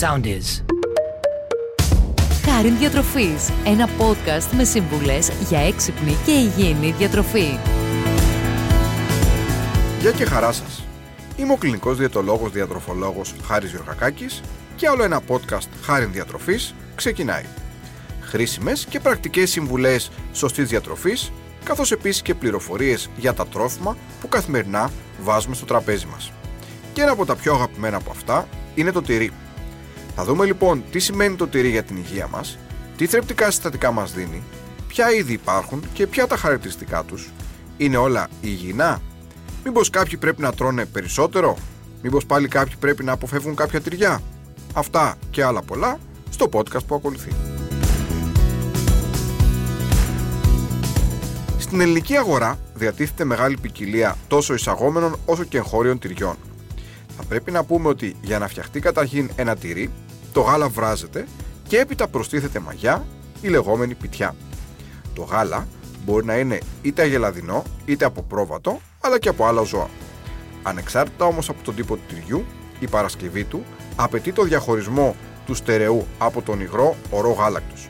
Sound is. Χάριν Διατροφής, ένα podcast με σύμβουλες για έξυπνη και υγιεινή διατροφή. Γεια και χαρά σας. Είμαι ο κλινικός διαιτολόγος διατροφολόγος Χάρης Γιωργακάκης και άλλο ένα podcast Χάριν Διατροφής ξεκινάει. Χρήσιμες και πρακτικές συμβουλές σωστής διατροφής καθώς επίσης και πληροφορίες για τα τρόφιμα που καθημερινά βάζουμε στο τραπέζι μας. Και ένα από τα πιο αγαπημένα από αυτά είναι το τυρί. Θα δούμε λοιπόν τι σημαίνει το τυρί για την υγεία μας, τι θρεπτικά συστατικά μας δίνει, ποια είδη υπάρχουν και ποια τα χαρακτηριστικά τους. Είναι όλα υγιεινά, μήπως κάποιοι πρέπει να τρώνε περισσότερο, μήπως πάλι κάποιοι πρέπει να αποφεύγουν κάποια τυριά; Αυτά και άλλα πολλά στο podcast που ακολουθεί. Στην ελληνική αγορά διατίθεται μεγάλη ποικιλία τόσο εισαγόμενων όσο και εγχώριων τυριών. Θα πρέπει να πούμε ότι για να φτιαχτεί καταρχήν ένα τυρί, το γάλα βράζεται και έπειτα προστίθεται μαγιά, η λεγόμενη πιτιά. Το γάλα μπορεί να είναι είτε αγελαδινό είτε από πρόβατο, αλλά και από άλλα ζώα. Ανεξάρτητα όμως από τον τύπο του τυριού, η παρασκευή του απαιτεί το διαχωρισμό του στερεού από τον υγρό ορό γάλακτος.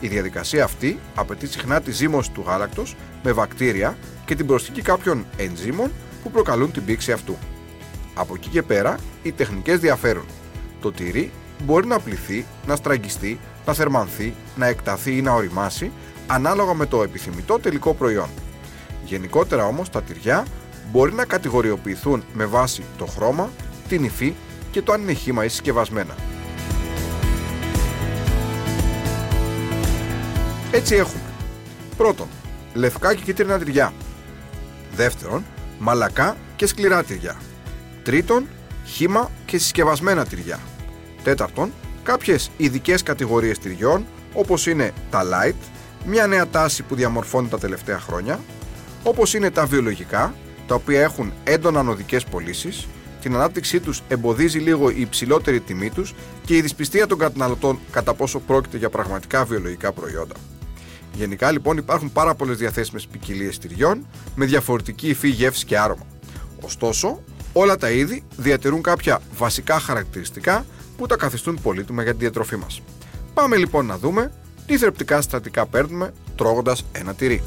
Η διαδικασία αυτή απαιτεί συχνά τη ζύμωση του γάλακτος με βακτήρια και την προσθήκη κάποιων ενζήμων που προκαλούν την πήξη αυτού. Από εκεί και πέρα, οι τεχνικές διαφέρουν. Το τυρί μπορεί να πληθεί, να στραγγιστεί, να θερμανθεί, να εκταθεί ή να οριμάσει, ανάλογα με το επιθυμητό τελικό προϊόν. Γενικότερα όμως τα τυριά μπορεί να κατηγοριοποιηθούν με βάση το χρώμα, την υφή και το αν είναι χύμα ή συσκευασμένα. Έτσι έχουμε. Πρώτον, λευκά και κίτρινα τυριά. Δεύτερον, μαλακά και σκληρά τυριά. Τρίτον, χύμα και συσκευασμένα τυριά. Τέταρτον, κάποιες ειδικές κατηγορίες τυριών όπως είναι τα light, μια νέα τάση που διαμορφώνει τα τελευταία χρόνια, όπως είναι τα βιολογικά, τα οποία έχουν έντονα ανωδικές πωλήσεις, την ανάπτυξή τους εμποδίζει λίγο η υψηλότερη τιμή τους και η δυσπιστία των καταναλωτών κατά πόσο πρόκειται για πραγματικά βιολογικά προϊόντα. Γενικά λοιπόν υπάρχουν πάρα πολλές διαθέσιμες ποικιλίες τυριών με διαφορετική υφή, γεύση και άρωμα. Ωστόσο, όλα τα είδη διατηρούν κάποια βασικά χαρακτηριστικά που τα καθιστούν πολύτιμα για τη διατροφή μας. Πάμε λοιπόν να δούμε τι θρεπτικά συστατικά παίρνουμε τρώγοντας ένα τυρί.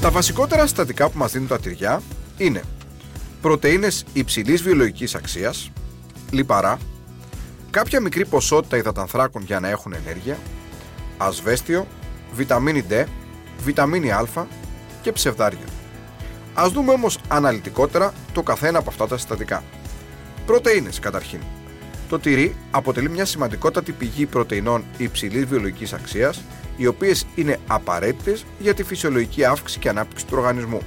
Τα βασικότερα συστατικά που μας δίνουν τα τυριά είναι πρωτεΐνες υψηλής βιολογικής αξίας, λιπαρά, κάποια μικρή ποσότητα υδατανθράκων για να έχουν ενέργεια, ασβέστιο, βιταμίνη D, βιταμίνη Α και ψευδάρια. Ας δούμε όμως αναλυτικότερα το καθένα από αυτά τα συστατικά. Πρωτεΐνες καταρχήν. Το τυρί αποτελεί μια σημαντικότατη πηγή πρωτεϊνών υψηλής βιολογικής αξίας, οι οποίες είναι απαραίτητες για τη φυσιολογική αύξηση και ανάπτυξη του οργανισμού.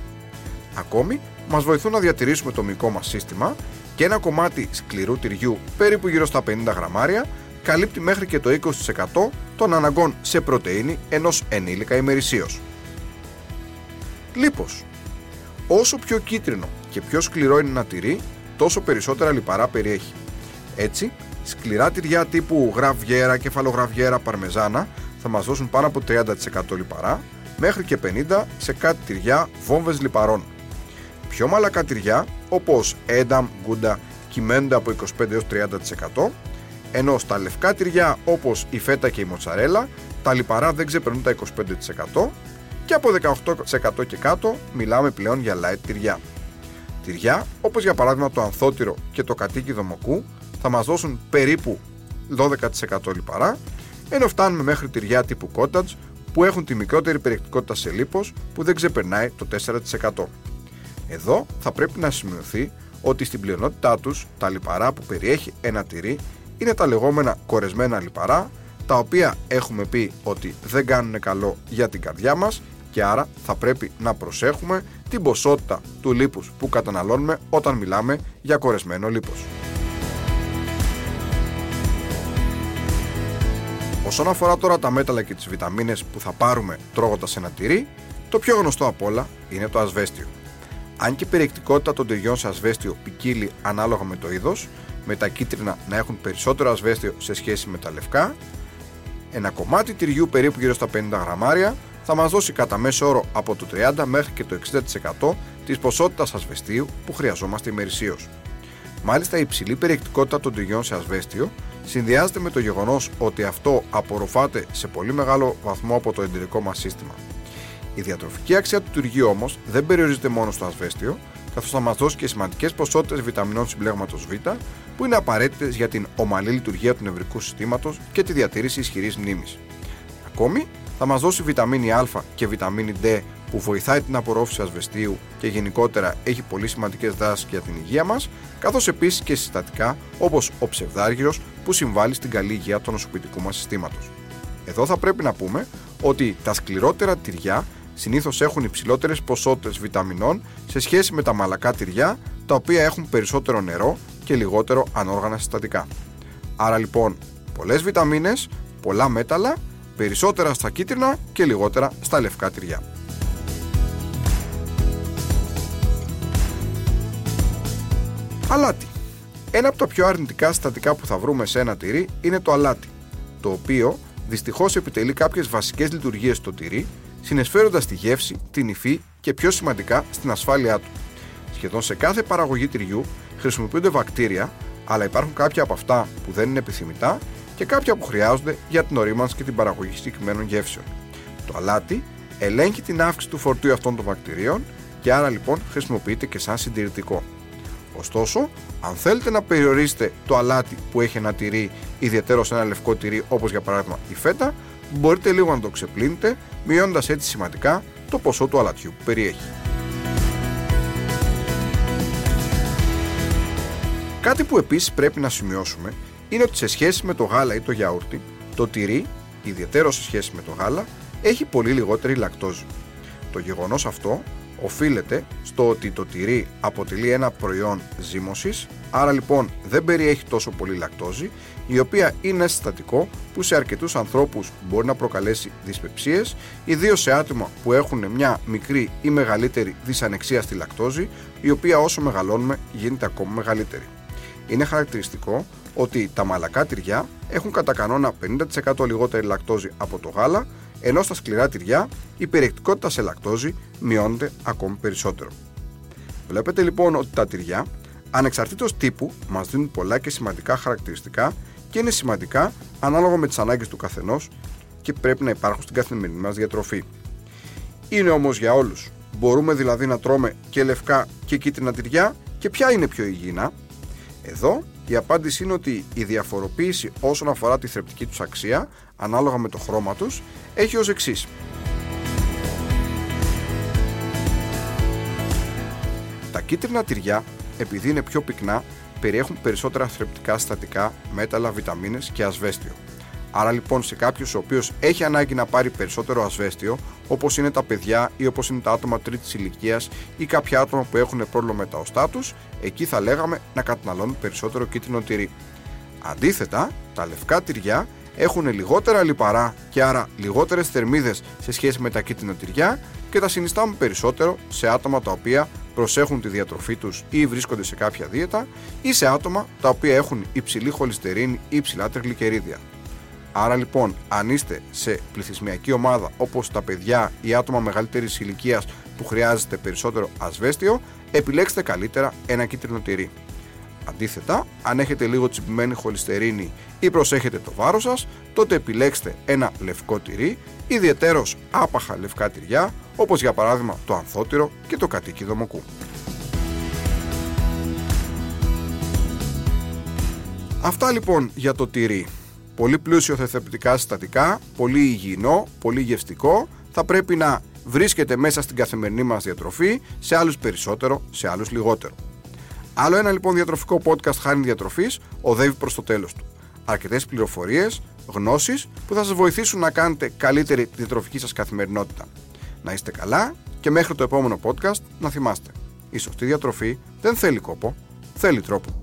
Ακόμη, μας βοηθούν να διατηρήσουμε το μυϊκό μας σύστημα και ένα κομμάτι σκληρού τυριού περίπου γύρω στα 50 γραμμάρια καλύπτει μέχρι και το 20% των αναγκών σε πρωτεΐνη ενός ενήλικα ημερησίως. Λίπος. Όσο πιο κίτρινο και πιο σκληρό είναι ένα τυρί, τόσο περισσότερα λιπαρά περιέχει. Έτσι, σκληρά τυριά τύπου γραβιέρα, κεφαλογραβιέρα, παρμεζάνα θα μας δώσουν πάνω από 30% λιπαρά, μέχρι και 50% σε κάτι τυριά βόμβες λιπαρών. Πιο μαλακά τυριά, όπως ένταμ, γκούντα, κυμαίνονται από 25 έως 30%, ενώ στα λευκά τυριά όπως η φέτα και η μοτσαρέλα, τα λιπαρά δεν ξεπερνούν τα 25% και από 18% και κάτω μιλάμε πλέον για light τυριά. Τυριά, όπως για παράδειγμα το ανθότυρο και το κατοίκιδο μοκού, θα μας δώσουν περίπου 12% λιπαρά, ενώ φτάνουμε μέχρι τυριά τύπου cottage που έχουν τη μικρότερη περιεκτικότητα σε λίπος που δεν ξεπερνάει το 4%. Εδώ θα πρέπει να σημειωθεί ότι στην πλειονότητά τους τα λιπαρά που περιέχει ένα τυρί είναι τα λεγόμενα κορεσμένα λιπαρά τα οποία έχουμε πει ότι δεν κάνουν καλό για την καρδιά μας και άρα θα πρέπει να προσέχουμε την ποσότητα του λίπους που καταναλώνουμε όταν μιλάμε για κορεσμένο λίπος. Όσον αφορά τώρα τα μέταλλα και τις βιταμίνες που θα πάρουμε τρώγοντας ένα τυρί, το πιο γνωστό απ' όλα είναι το ασβέστιο. Αν και η περιεκτικότητα των τυριών σε ασβέστιο ποικίλει ανάλογα με το είδος, με τα κίτρινα να έχουν περισσότερο ασβέστιο σε σχέση με τα λευκά, ένα κομμάτι τυριού περίπου γύρω στα 50 γραμμάρια θα μας δώσει κατά μέσο όρο από το 30 μέχρι και το 60% της ποσότητας ασβεστίου που χρειαζόμαστε ημερησίως. Μάλιστα, η υψηλή περιεκτικότητα των τυριών σε ασβέστιο συνδυάζεται με το γεγονός ότι αυτό απορροφάται σε πολύ μεγάλο βαθμό από το εντηρικό μας σύστημα. Η διατροφική αξία του τυριού όμως δεν περιορίζεται μόνο στο ασβέστιο, καθώς θα μας δώσει και σημαντικές ποσότητες βιταμινών συμπλέγματος Β, που είναι απαραίτητες για την ομαλή λειτουργία του νευρικού συστήματος και τη διατήρηση ισχυρής μνήμης. Ακόμη, θα μας δώσει βιταμίνη Α και βιταμίνη D που βοηθάει την απορρόφηση ασβεστίου και γενικότερα έχει πολύ σημαντικές δράσεις για την υγεία μας, καθώς επίσης και συστατικά όπως ο ψευδάργυρος που συμβάλλει στην καλή υγεία του νοσοποιητικού μας συστήματος. Εδώ θα πρέπει να πούμε ότι τα σκληρότερα τυριά συνήθως έχουν υψηλότερες ποσότητες βιταμινών σε σχέση με τα μαλακά τυριά, τα οποία έχουν περισσότερο νερό και λιγότερο ανόργανα συστατικά. Άρα λοιπόν, πολλές βιταμίνες, πολλά μέταλλα, περισσότερα στα κίτρινα και λιγότερα στα λευκά τυριά. Αλάτι. Ένα από τα πιο αρνητικά συστατικά που θα βρούμε σε ένα τυρί είναι το αλάτι, το οποίο δυστυχώς επιτελεί κάποιες βασικές λειτουργίες στο τυρί, συνεσφέροντα τη γεύση, την υφή και πιο σημαντικά στην ασφάλειά του. Σχεδόν σε κάθε παραγωγή τυριού χρησιμοποιούνται βακτήρια, αλλά υπάρχουν κάποια από αυτά που δεν είναι επιθυμητά και κάποια που χρειάζονται για την ορίμανση και την παραγωγή συγκεκριμένων γεύσεων. Το αλάτι ελέγχει την αύξηση του φορτίου αυτών των βακτηρίων και άρα λοιπόν χρησιμοποιείται και σαν συντηρητικό. Ωστόσο, αν θέλετε να περιορίσετε το αλάτι που έχει ένα τυρί, ιδιαίτερο σε ένα λευκό τυρί όπως για παράδειγμα η φέτα, μπορείτε λίγο να το ξεπλύνετε, μειώνοντας έτσι σημαντικά το ποσό του αλατιού που περιέχει. Κάτι που επίσης πρέπει να σημειώσουμε είναι ότι σε σχέση με το γάλα ή το γιαούρτι, το τυρί, ιδιαίτερο σε σχέση με το γάλα, έχει πολύ λιγότερη λακτόζη. Το γεγονός αυτό οφείλεται στο ότι το τυρί αποτελεί ένα προϊόν ζύμωσης, άρα λοιπόν δεν περιέχει τόσο πολύ λακτόζη, η οποία είναι συστατικό που σε αρκετούς ανθρώπους μπορεί να προκαλέσει δυσπεψίες, ιδίως σε άτομα που έχουν μια μικρή ή μεγαλύτερη δυσανεξία στη λακτόζη, η οποία όσο μεγαλώνουμε γίνεται ακόμα μεγαλύτερη. Είναι χαρακτηριστικό ότι τα μαλακά τυριά έχουν κατά κανόνα 50% λιγότερη λακτόζη από το γάλα, ενώ στα σκληρά τυριά η περιεκτικότητα σε λακτόζη μειώνεται ακόμη περισσότερο. Βλέπετε λοιπόν ότι τα τυριά, ανεξαρτήτως τύπου, μας δίνουν πολλά και σημαντικά χαρακτηριστικά και είναι σημαντικά ανάλογα με τις ανάγκες του καθενός και πρέπει να υπάρχουν στην καθημερινή μας διατροφή. Είναι όμως για όλους. Μπορούμε δηλαδή να τρώμε και λευκά και κίτρινα τυριά και ποια είναι πιο υγιεινά; Εδώ η απάντηση είναι ότι η διαφοροποίηση όσον αφορά τη θρεπτική τους αξία, ανάλογα με το χρώμα τους, έχει ως εξής. Τα κίτρινα τυριά, επειδή είναι πιο πυκνά, περιέχουν περισσότερα θρεπτικά συστατικά, μέταλλα, βιταμίνες και ασβέστιο. Άρα λοιπόν σε κάποιους ο οποίος έχει ανάγκη να πάρει περισσότερο ασβέστιο, όπως είναι τα παιδιά ή όπως είναι τα άτομα τρίτης ηλικίας ή κάποια άτομα που έχουν πρόβλημα με τα οστά τους, εκεί θα λέγαμε να καταναλώνουν περισσότερο κίτρινο τυρί. Αντίθετα, τα λευκά τυριά έχουν λιγότερα λιπαρά και άρα λιγότερες θερμίδες σε σχέση με τα κίτρινα τυριά και τα συνιστάμε περισσότερο σε άτομα τα οποία προσέχουν τη διατροφή τους ή βρίσκονται σε κάποια δίαιτα ή σε άτομα τα οποία έχουν υψηλή χολυστερίνη ή υψηλά τριγλικερίδια. Άρα λοιπόν, αν είστε σε πληθυσμιακή ομάδα όπως τα παιδιά ή άτομα μεγαλύτερης ηλικίας που χρειάζεται περισσότερο ασβέστιο, επιλέξτε καλύτερα ένα κίτρινο τυρί. Αντίθετα, αν έχετε λίγο τσιμπημένη χολυστερίνη ή προσέχετε το βάρος σας, τότε επιλέξτε ένα λευκό τυρί, ιδιαιτέρως άπαχα λευκά τυριά, όπως για παράδειγμα το ανθότυρο και το κατοίκι δομοκού. Αυτά λοιπόν για το τυρί. Πολύ πλούσιο θεθεπτικά συστατικά, πολύ υγιεινό, πολύ γευστικό, θα πρέπει να βρίσκεται μέσα στην καθημερινή μας διατροφή, σε άλλους περισσότερο, σε άλλους λιγότερο. Άλλο ένα λοιπόν διατροφικό podcast χάνει διατροφής οδεύει προς το τέλος του. Αρκετές πληροφορίες, γνώσεις που θα σας βοηθήσουν να κάνετε καλύτερη τη διατροφική σας καθημερινότητα. Να είστε καλά και μέχρι το επόμενο podcast να θυμάστε. Η σωστή διατροφή δεν θέλει κόπο, θέλει τρόπο.